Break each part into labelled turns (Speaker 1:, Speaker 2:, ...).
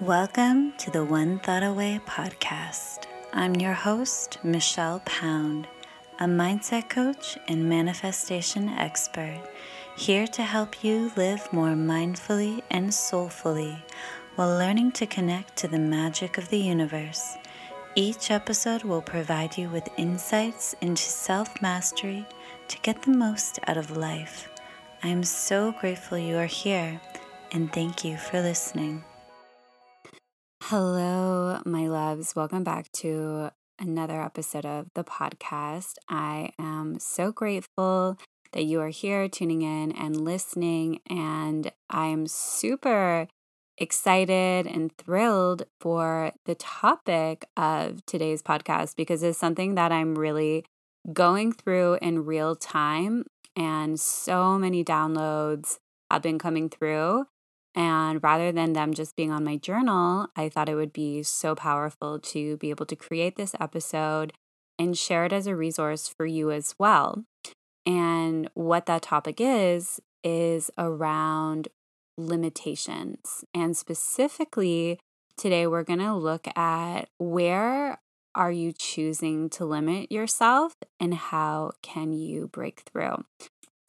Speaker 1: Welcome to the One Thought Away podcast. I'm your host, Michelle Pound, a mindset coach and manifestation expert, here to help you live more mindfully and soulfully while learning to connect to the magic of the universe. Each episode will provide you with insights into self mastery to get the most out of life. I am so grateful you are here and thank you for listening. Hello, my loves. Welcome back to another episode of the podcast. I am so grateful that you are here tuning in and listening, and I am super excited and thrilled for the topic of today's podcast because it's something that I'm really going through in real time, and so many downloads have been coming through. And rather than them just being on my journal, I thought it would be so powerful to be able to create this episode and share it as a resource for you as well. And what that topic is, is around limitations. And specifically, today we're going to look at where are you choosing to limit yourself and how can you break through.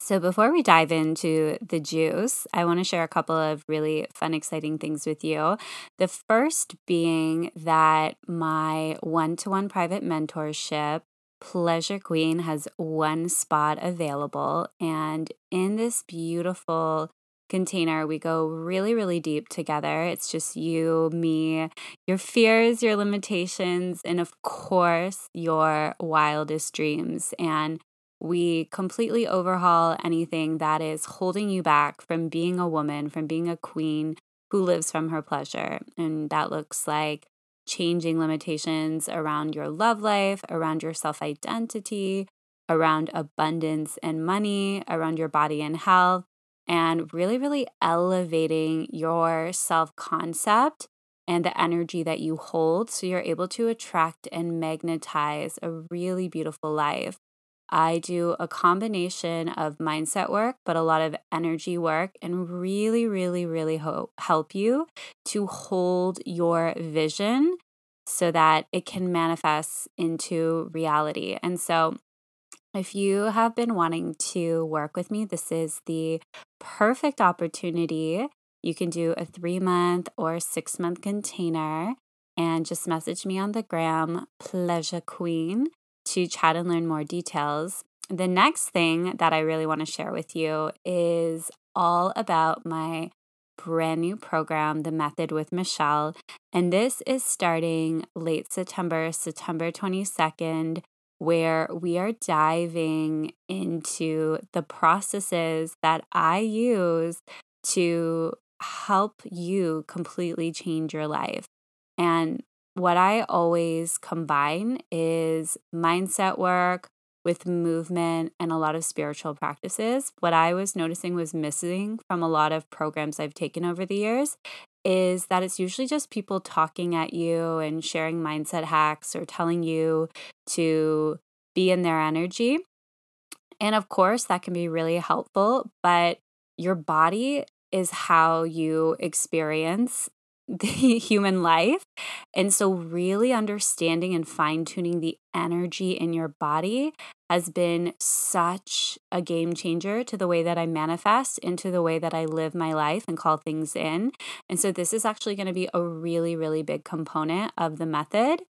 Speaker 1: So, before we dive into the juice, I want to share a couple of really fun, exciting things with you. The first being that my one to one private mentorship, Pleasure Queen, has one spot available. And in this beautiful container, we go really, really deep together. It's just you, me, your fears, your limitations, and of course, your wildest dreams. And we completely overhaul anything that is holding you back from being a woman, from being a queen who lives from her pleasure. And that looks like changing limitations around your love life, around your self identity, around abundance and money, around your body and health, and really, really elevating your self concept and the energy that you hold so you're able to attract and magnetize a really beautiful life. I do a combination of mindset work, but a lot of energy work, and really, really, really ho- help you to hold your vision so that it can manifest into reality. And so, if you have been wanting to work with me, this is the perfect opportunity. You can do a three month or six month container and just message me on the gram, Pleasure Queen to chat and learn more details. The next thing that I really want to share with you is all about my brand new program, The Method with Michelle. And this is starting late September, September 22nd, where we are diving into the processes that I use to help you completely change your life. And what I always combine is mindset work with movement and a lot of spiritual practices. What I was noticing was missing from a lot of programs I've taken over the years is that it's usually just people talking at you and sharing mindset hacks or telling you to be in their energy. And of course, that can be really helpful, but your body is how you experience the human life. And so, really understanding and fine tuning the energy in your body has been such a game changer to the way that I manifest, into the way that I live my life and call things in. And so, this is actually going to be a really, really big component of the method.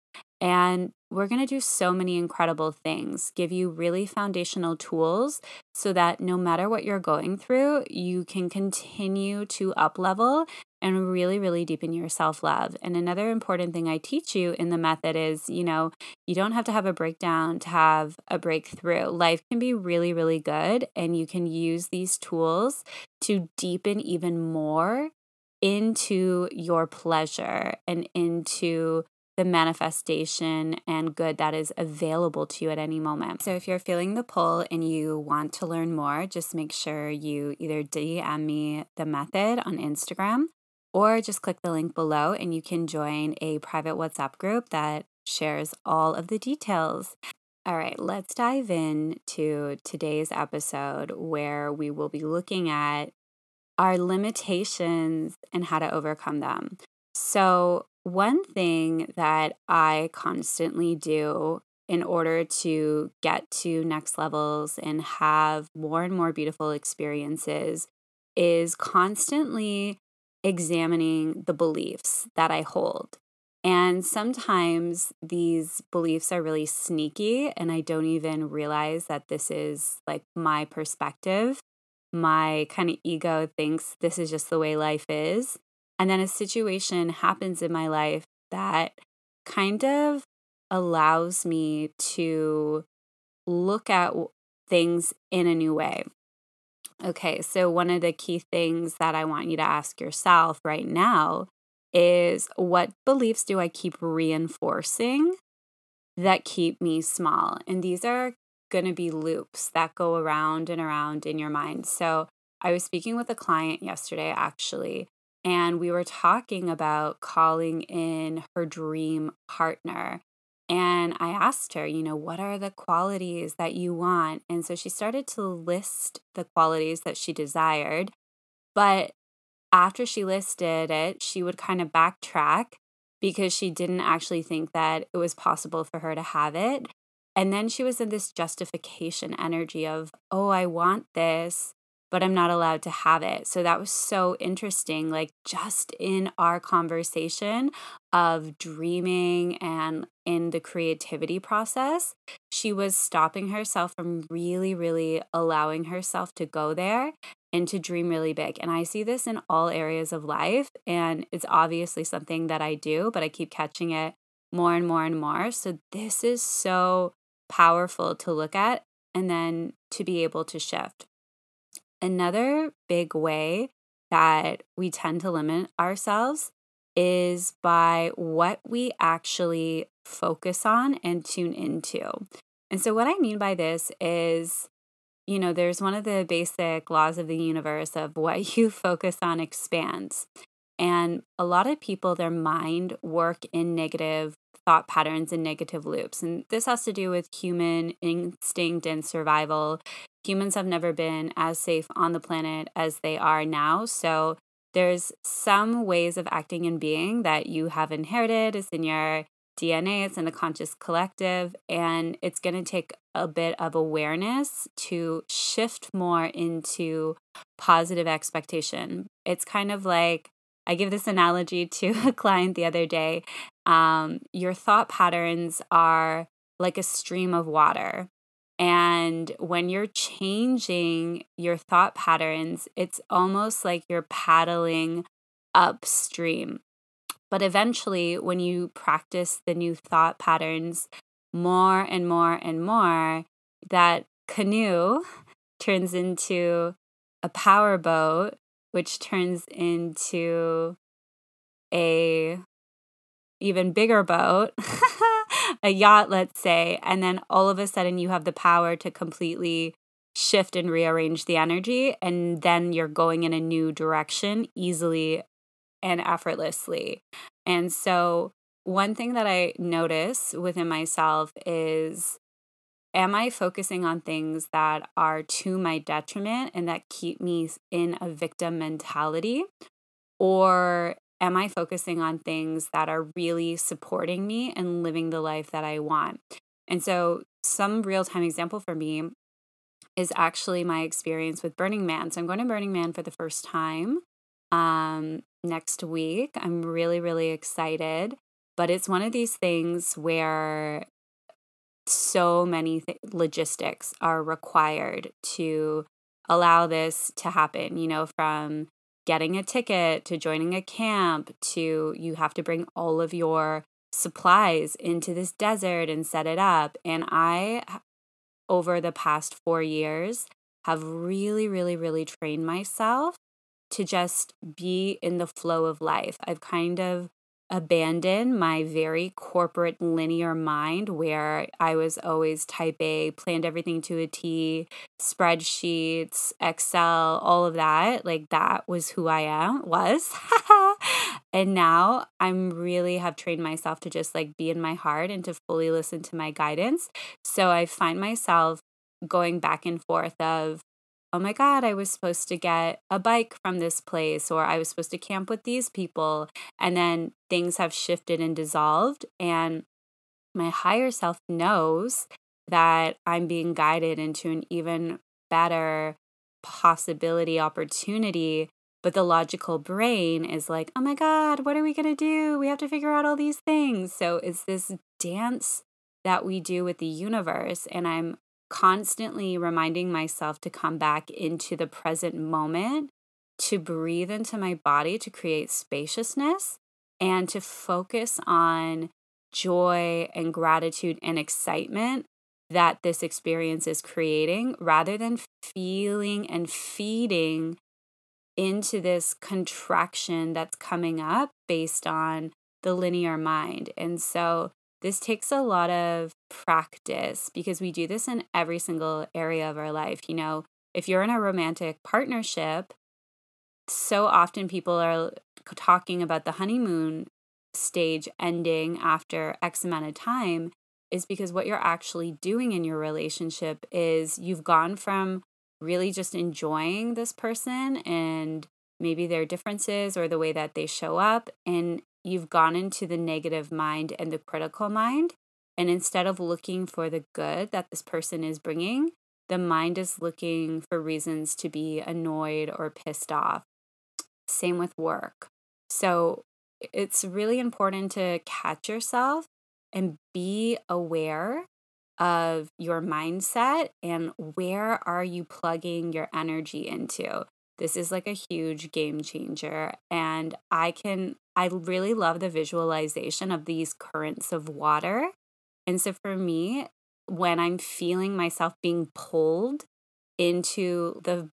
Speaker 1: And we're going to do so many incredible things, give you really foundational tools so that no matter what you're going through, you can continue to up level and really, really deepen your self love. And another important thing I teach you in the method is you know, you don't have to have a breakdown to have a breakthrough. Life can be really, really good, and you can use these tools to deepen even more into your pleasure and into the manifestation and good that is available to you at any moment. So, if you're feeling the pull and you want to learn more, just make sure you either DM me the method on Instagram or just click the link below and you can join a private WhatsApp group that shares all of the details. All right, let's dive in to today's episode where we will be looking at our limitations and how to overcome them. So, one thing that I constantly do in order to get to next levels and have more and more beautiful experiences is constantly examining the beliefs that I hold. And sometimes these beliefs are really sneaky, and I don't even realize that this is like my perspective. My kind of ego thinks this is just the way life is. And then a situation happens in my life that kind of allows me to look at things in a new way. Okay, so one of the key things that I want you to ask yourself right now is what beliefs do I keep reinforcing that keep me small? And these are going to be loops that go around and around in your mind. So I was speaking with a client yesterday, actually, and we were talking about calling in her dream partner. And I asked her, you know, what are the qualities that you want? And so she started to list the qualities that she desired. But after she listed it, she would kind of backtrack because she didn't actually think that it was possible for her to have it. And then she was in this justification energy of, oh, I want this, but I'm not allowed to have it. So that was so interesting. Like, just in our conversation of dreaming and in the creativity process, she was stopping herself from really, really allowing herself to go there and to dream really big. And I see this in all areas of life. And it's obviously something that I do, but I keep catching it more and more and more. So this is so powerful to look at and then to be able to shift. Another big way that we tend to limit ourselves is by what we actually focus on and tune into. And so, what I mean by this is, you know, there's one of the basic laws of the universe of what you focus on expands. And a lot of people, their mind work in negative thought patterns and negative loops. And this has to do with human instinct and survival. Humans have never been as safe on the planet as they are now. So there's some ways of acting and being that you have inherited. It's in your DNA, it's in the conscious collective, and it's going to take a bit of awareness to shift more into positive expectation. It's kind of like I give this analogy to a client the other day. Um, your thought patterns are like a stream of water. And when you're changing your thought patterns, it's almost like you're paddling upstream. But eventually, when you practice the new thought patterns more and more and more, that canoe turns into a power boat which turns into a even bigger boat, a yacht, let's say, and then all of a sudden you have the power to completely shift and rearrange the energy, and then you're going in a new direction easily and effortlessly. And so, one thing that I notice within myself is am I focusing on things that are to my detriment and that keep me in a victim mentality? Or am I focusing on things that are really supporting me and living the life that I want? And so, some real time example for me is actually my experience with Burning Man. So, I'm going to Burning Man for the first time um, next week. I'm really, really excited. But it's one of these things where so many th- logistics are required to allow this to happen, you know, from getting a ticket to joining a camp to you have to bring all of your supplies into this desert and set it up. And I, over the past four years, have really, really, really trained myself to just be in the flow of life. I've kind of abandon my very corporate linear mind where I was always type A, planned everything to a T, spreadsheets, Excel, all of that. Like that was who I am, was. and now I'm really have trained myself to just like be in my heart and to fully listen to my guidance. So I find myself going back and forth of oh my God, I was supposed to get a bike from this place, or I was supposed to camp with these people. And then things have shifted and dissolved. And my higher self knows that I'm being guided into an even better possibility, opportunity. But the logical brain is like, oh my God, what are we going to do? We have to figure out all these things. So it's this dance that we do with the universe. And I'm constantly reminding myself to come back into the present moment, to breathe into my body, to create spaciousness, and to focus on joy and gratitude and excitement that this experience is creating rather than feeling and feeding into this contraction that's coming up based on the linear mind. And so this takes a lot of practice because we do this in every single area of our life. You know, if you're in a romantic partnership, so often people are talking about the honeymoon stage ending after X amount of time is because what you're actually doing in your relationship is you've gone from really just enjoying this person and maybe their differences or the way that they show up and you've gone into the negative mind and the critical mind. And instead of looking for the good that this person is bringing, the mind is looking for reasons to be annoyed or pissed off. Same with work. So it's really important to catch yourself and be aware of your mindset and where are you plugging your energy into this is like a huge game changer. And I can, I really love the visualization of these currents of water. And so for me, when I'm feeling myself being pulled into the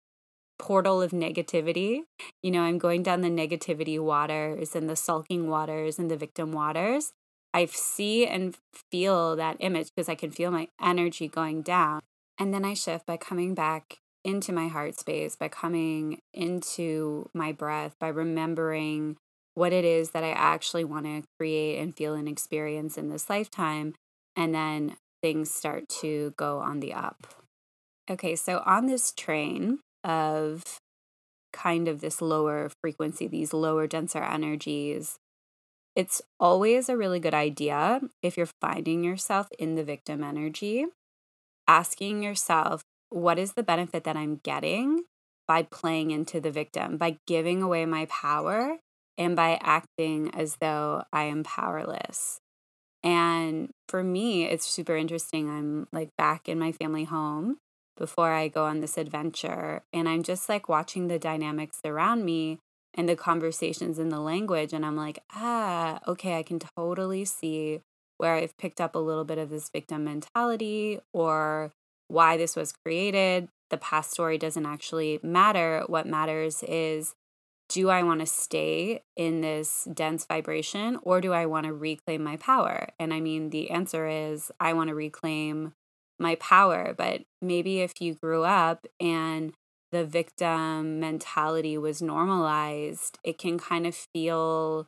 Speaker 1: portal of negativity, you know, I'm going down the negativity waters and the sulking waters and the victim waters. I see and feel that image because I can feel my energy going down. And then I shift by coming back into my heart space, by coming into my breath, by remembering what it is that I actually want to create and feel and experience in this lifetime. And then things start to go on the up. Okay, so on this train of kind of this lower frequency, these lower, denser energies, it's always a really good idea if you're finding yourself in the victim energy, asking yourself, what is the benefit that I'm getting by playing into the victim, by giving away my power, and by acting as though I am powerless? And for me, it's super interesting. I'm like back in my family home before I go on this adventure, and I'm just like watching the dynamics around me and the conversations in the language. And I'm like, ah, okay, I can totally see where I've picked up a little bit of this victim mentality or why this was created. The past story doesn't actually matter. What matters is do I want to stay in this dense vibration or do I want to reclaim my power? And I mean, the answer is I want to reclaim my power. But maybe if you grew up and the victim mentality was normalized, it can kind of feel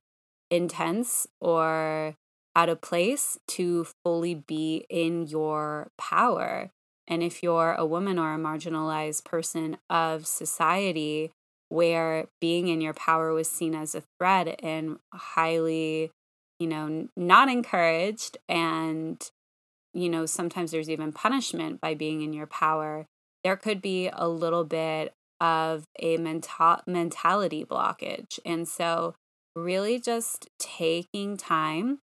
Speaker 1: intense or out of place to fully be in your power. And if you're a woman or a marginalized person of society where being in your power was seen as a threat and highly, you know, not encouraged, and, you know, sometimes there's even punishment by being in your power, there could be a little bit of a mental mentality blockage. And so, really just taking time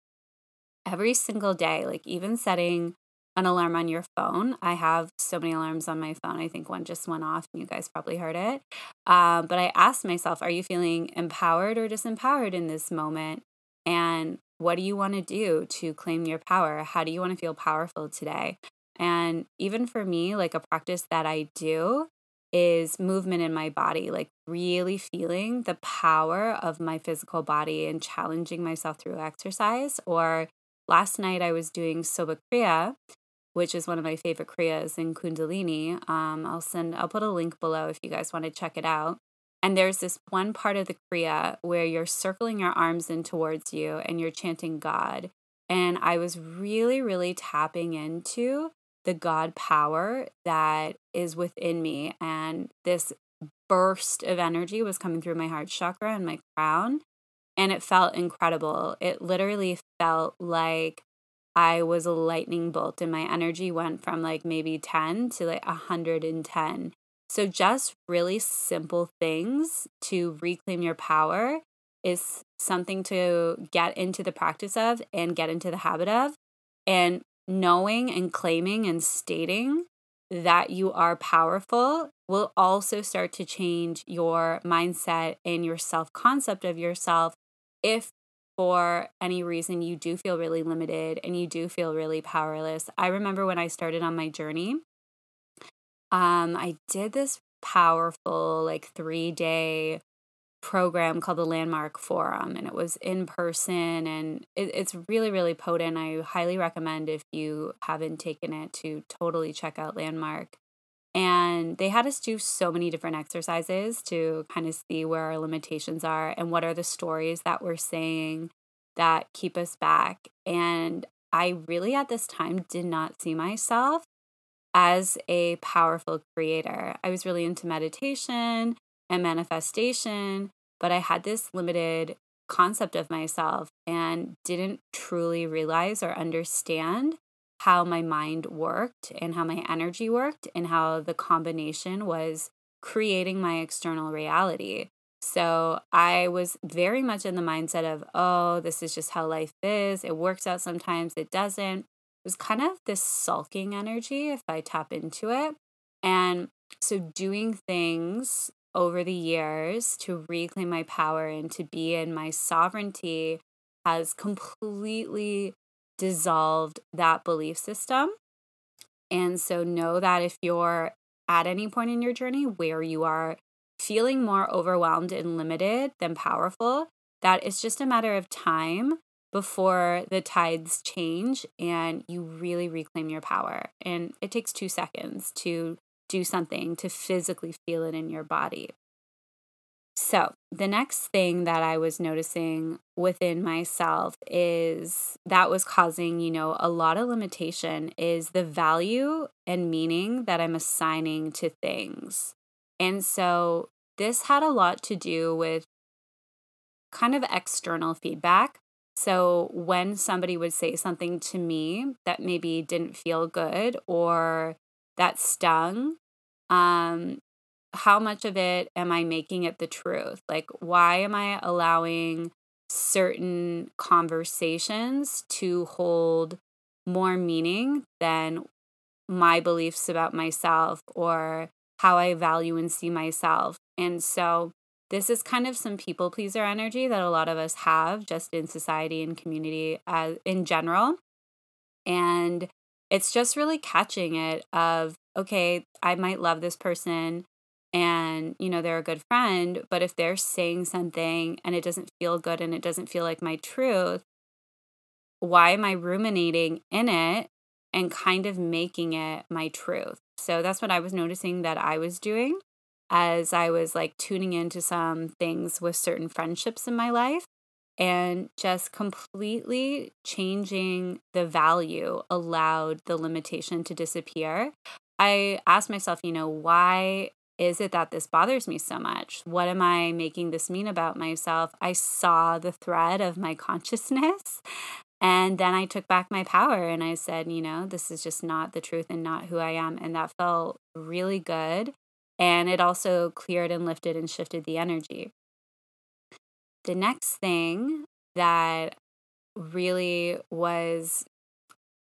Speaker 1: every single day, like even setting an alarm on your phone. I have so many alarms on my phone. I think one just went off. and You guys probably heard it. Um, but I asked myself, are you feeling empowered or disempowered in this moment? And what do you want to do to claim your power? How do you want to feel powerful today? And even for me, like a practice that I do is movement in my body, like really feeling the power of my physical body and challenging myself through exercise. Or last night I was doing Subagh Kriya, which is one of my favorite kriyas in Kundalini. Um, I'll send, I'll put a link below if you guys want to check it out. And there's this one part of the kriya where you're circling your arms in towards you and you're chanting God. And I was really, really tapping into the God power that is within me. And this burst of energy was coming through my heart chakra and my crown. And it felt incredible. It literally felt like I was a lightning bolt, and my energy went from like maybe 10 to like 110. So, just really simple things to reclaim your power is something to get into the practice of and get into the habit of. And knowing and claiming and stating that you are powerful will also start to change your mindset and your self concept of yourself if for any reason you do feel really limited and you do feel really powerless. I remember when I started on my journey, um, I did this powerful, like three day program called the Landmark Forum, and it was in person, and it, it's really, really potent. I highly recommend if you haven't taken it to totally check out Landmark. And they had us do so many different exercises to kind of see where our limitations are and what are the stories that we're saying that keep us back. And I really, at this time, did not see myself as a powerful creator. I was really into meditation and manifestation, but I had this limited concept of myself and didn't truly realize or understand how my mind worked and how my energy worked and how the combination was creating my external reality. So I was very much in the mindset of, oh, this is just how life is. It works out sometimes, it doesn't. It was kind of this sulking energy if I tap into it. And so doing things over the years to reclaim my power and to be in my sovereignty has completely dissolved that belief system. And so know that if you're at any point in your journey where you are feeling more overwhelmed and limited than powerful, that it's just a matter of time before the tides change and you really reclaim your power. And it takes two seconds to do something to physically feel it in your body. So, the next thing that I was noticing within myself is that was causing, you know, a lot of limitation is the value and meaning that I'm assigning to things. And so, this had a lot to do with kind of external feedback. So, when somebody would say something to me that maybe didn't feel good or that stung, um, how much of it am I making it the truth? Like, why am I allowing certain conversations to hold more meaning than my beliefs about myself or how I value and see myself? And so, this is kind of some people pleaser energy that a lot of us have just in society and community as in general. And it's just really catching it of okay, I might love this person and you know they're a good friend but if they're saying something and it doesn't feel good and it doesn't feel like my truth why am i ruminating in it and kind of making it my truth? So that's what i was noticing that i was doing as i was like tuning into some things with certain friendships in my life and just completely changing the value allowed the limitation to disappear. I asked myself, you know, why is it that this bothers me so much? What am I making this mean about myself? I saw the thread of my consciousness. And then I took back my power and I said, you know, this is just not the truth and not who I am. And that felt really good. And it also cleared and lifted and shifted the energy. The next thing that really was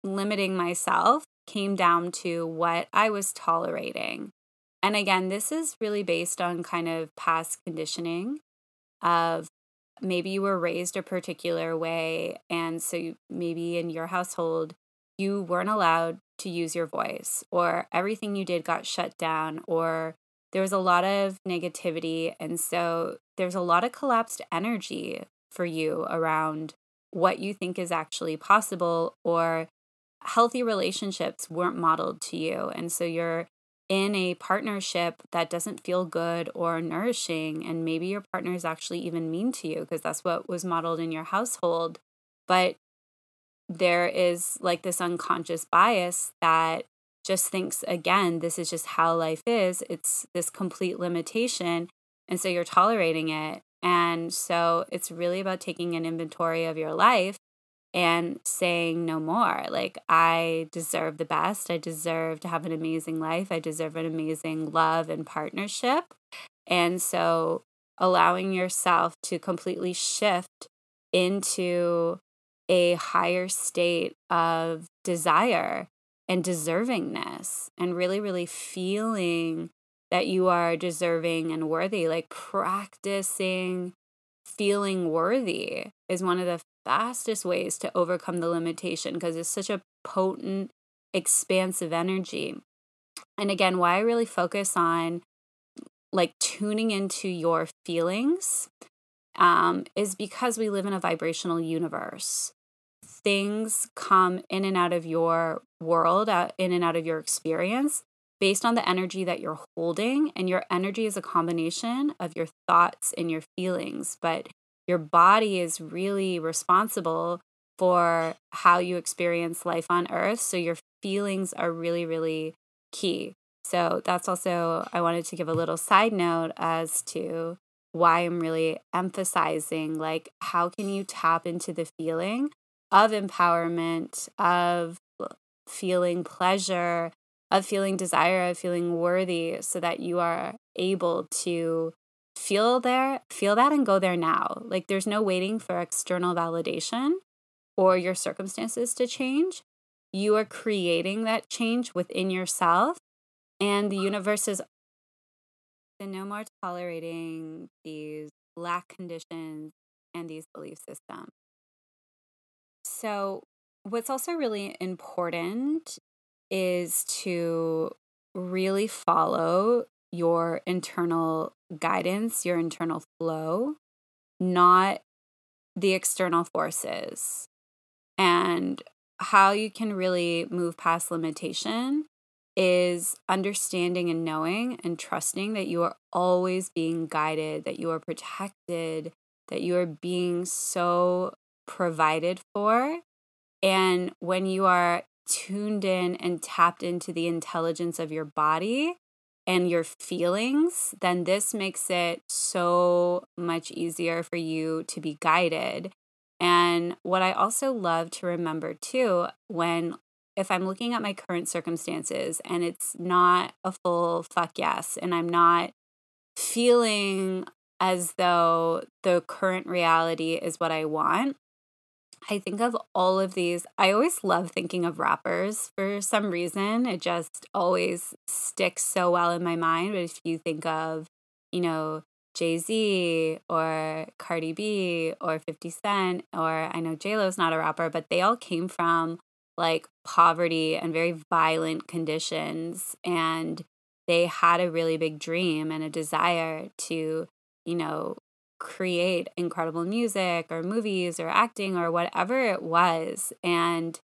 Speaker 1: limiting myself came down to what I was tolerating. And again, this is really based on kind of past conditioning of maybe you were raised a particular way. And so you, maybe in your household, you weren't allowed to use your voice, or everything you did got shut down, or there was a lot of negativity. And so there's a lot of collapsed energy for you around what you think is actually possible, or healthy relationships weren't modeled to you. And so you're in a partnership that doesn't feel good or nourishing, and maybe your partner is actually even mean to you because that's what was modeled in your household, but there is like this unconscious bias that just thinks, again, this is just how life is. It's this complete limitation. And so you're tolerating it. And so it's really about taking an inventory of your life and saying no more. Like, I deserve the best. I deserve to have an amazing life. I deserve an amazing love and partnership. And so allowing yourself to completely shift into a higher state of desire and deservingness and really, really feeling that you are deserving and worthy, like practicing feeling worthy is one of the fastest ways to overcome the limitation because it's such a potent, expansive energy. And again, why I really focus on like tuning into your feelings um, is because we live in a vibrational universe. Things come in and out of your world, out, in and out of your experience based on the energy that you're holding. And your energy is a combination of your thoughts and your feelings. But your body is really responsible for how you experience life on earth. So your feelings are really, really key. So that's also, I wanted to give a little side note as to why I'm really emphasizing like, how can you tap into the feeling of empowerment, of feeling pleasure, of feeling desire, of feeling worthy, so that you are able to feel there, feel that and go there now. Like there's no waiting for external validation or your circumstances to change. You are creating that change within yourself, and the universe is no more tolerating these lack conditions and these belief systems. So, what's also really important is to really follow your internal guidance, your internal flow, not the external forces. And how you can really move past limitation is understanding and knowing and trusting that you are always being guided, that you are protected, that you are being so provided for. And when you are tuned in and tapped into the intelligence of your body, and your feelings, then this makes it so much easier for you to be guided. And what I also love to remember too, when if I'm looking at my current circumstances and it's not a full fuck yes, and I'm not feeling as though the current reality is what I want, I think of all of these. I always love thinking of rappers for some reason. It just always sticks so well in my mind. But if you think of, you know, Jay Z or Cardi B or 50 Cent, or I know J-Lo's not a rapper, but they all came from like poverty and very violent conditions. And they had a really big dream and a desire to, you know, create incredible music or movies or acting or whatever it was. And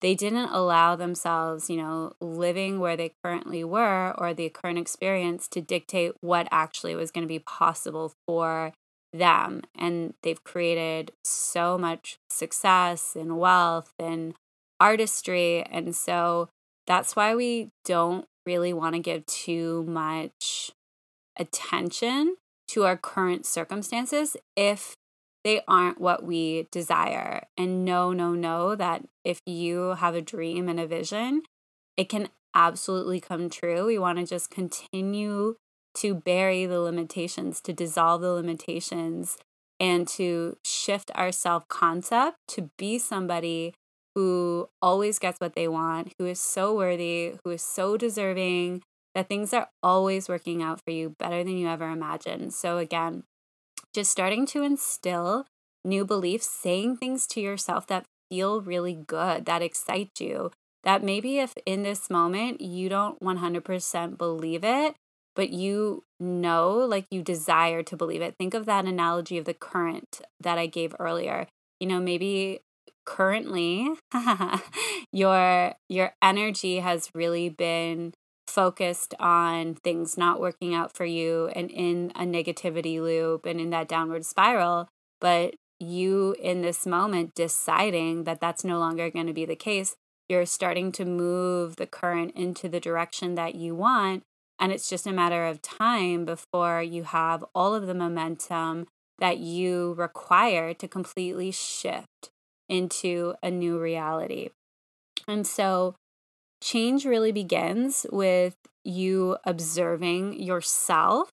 Speaker 1: they didn't allow themselves, you know, living where they currently were or the current experience to dictate what actually was going to be possible for them. And they've created so much success and wealth and artistry. And so that's why we don't really want to give too much attention to our current circumstances if they aren't what we desire. And no, no, no, that if you have a dream and a vision, it can absolutely come true. We want to just continue to bury the limitations, to dissolve the limitations, and to shift our self concept to be somebody who always gets what they want, who is so worthy, who is so deserving, that things are always working out for you better than you ever imagined. So, again, just starting to instill new beliefs, saying things to yourself that feel really good, that excite you, that maybe if in this moment you don't 100% believe it, but you know, like you desire to believe it. Think of that analogy of the current that I gave earlier. You know, maybe currently your your energy has really been focused on things not working out for you and in a negativity loop and in that downward spiral, but you in this moment deciding that that's no longer going to be the case you're starting to move the current into the direction that you want. And it's just a matter of time before you have all of the momentum that you require to completely shift into a new reality. And so, change really begins with you observing yourself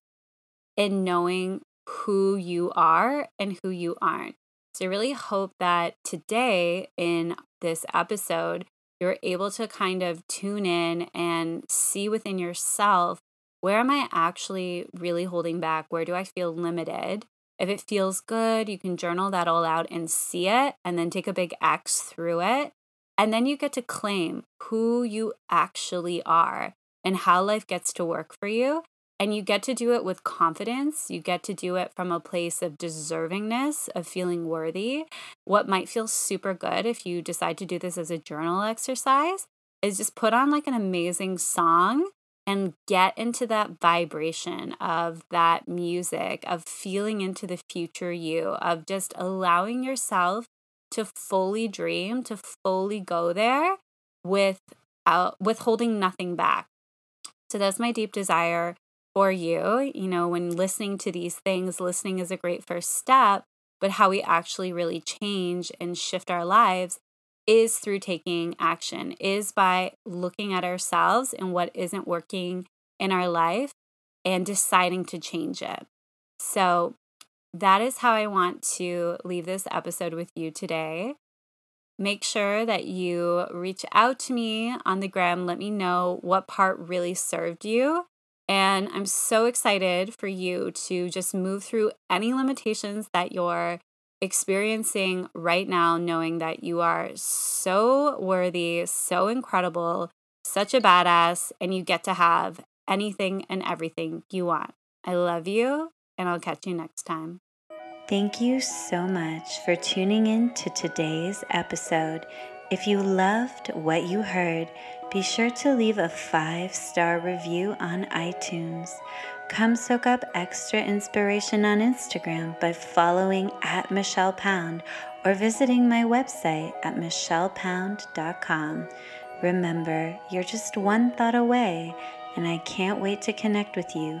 Speaker 1: and knowing who you are and who you aren't. So, I really hope that today in this episode, you're able to kind of tune in and see within yourself where am I actually really holding back? Where do I feel limited? If it feels good, you can journal that all out and see it and then take a big X through it. And then you get to claim who you actually are and how life gets to work for you. And you get to do it with confidence. You get to do it from a place of deservingness, of feeling worthy. What might feel super good if you decide to do this as a journal exercise is just put on like an amazing song and get into that vibration of that music, of feeling into the future you, of just allowing yourself to fully dream, to fully go there without withholding nothing back. So that's my deep desire for you. You know, when listening to these things, listening is a great first step, but how we actually really change and shift our lives is through taking action, is by looking at ourselves and what isn't working in our life and deciding to change it. So, that is how I want to leave this episode with you today. Make sure that you reach out to me on the gram. Let me know what part really served you and I'm so excited for you to just move through any limitations that you're experiencing right now, knowing that you are so worthy, so incredible, such a badass, and you get to have anything and everything you want. I love you, and I'll catch you next time.
Speaker 2: Thank you so much for tuning in to today's episode. If you loved what you heard, be sure to leave a five star review on iTunes. Come soak up extra inspiration on Instagram by following at Michelle Pound or visiting my website at michellepound.com. Remember, you're just one thought away, and I can't wait to connect with you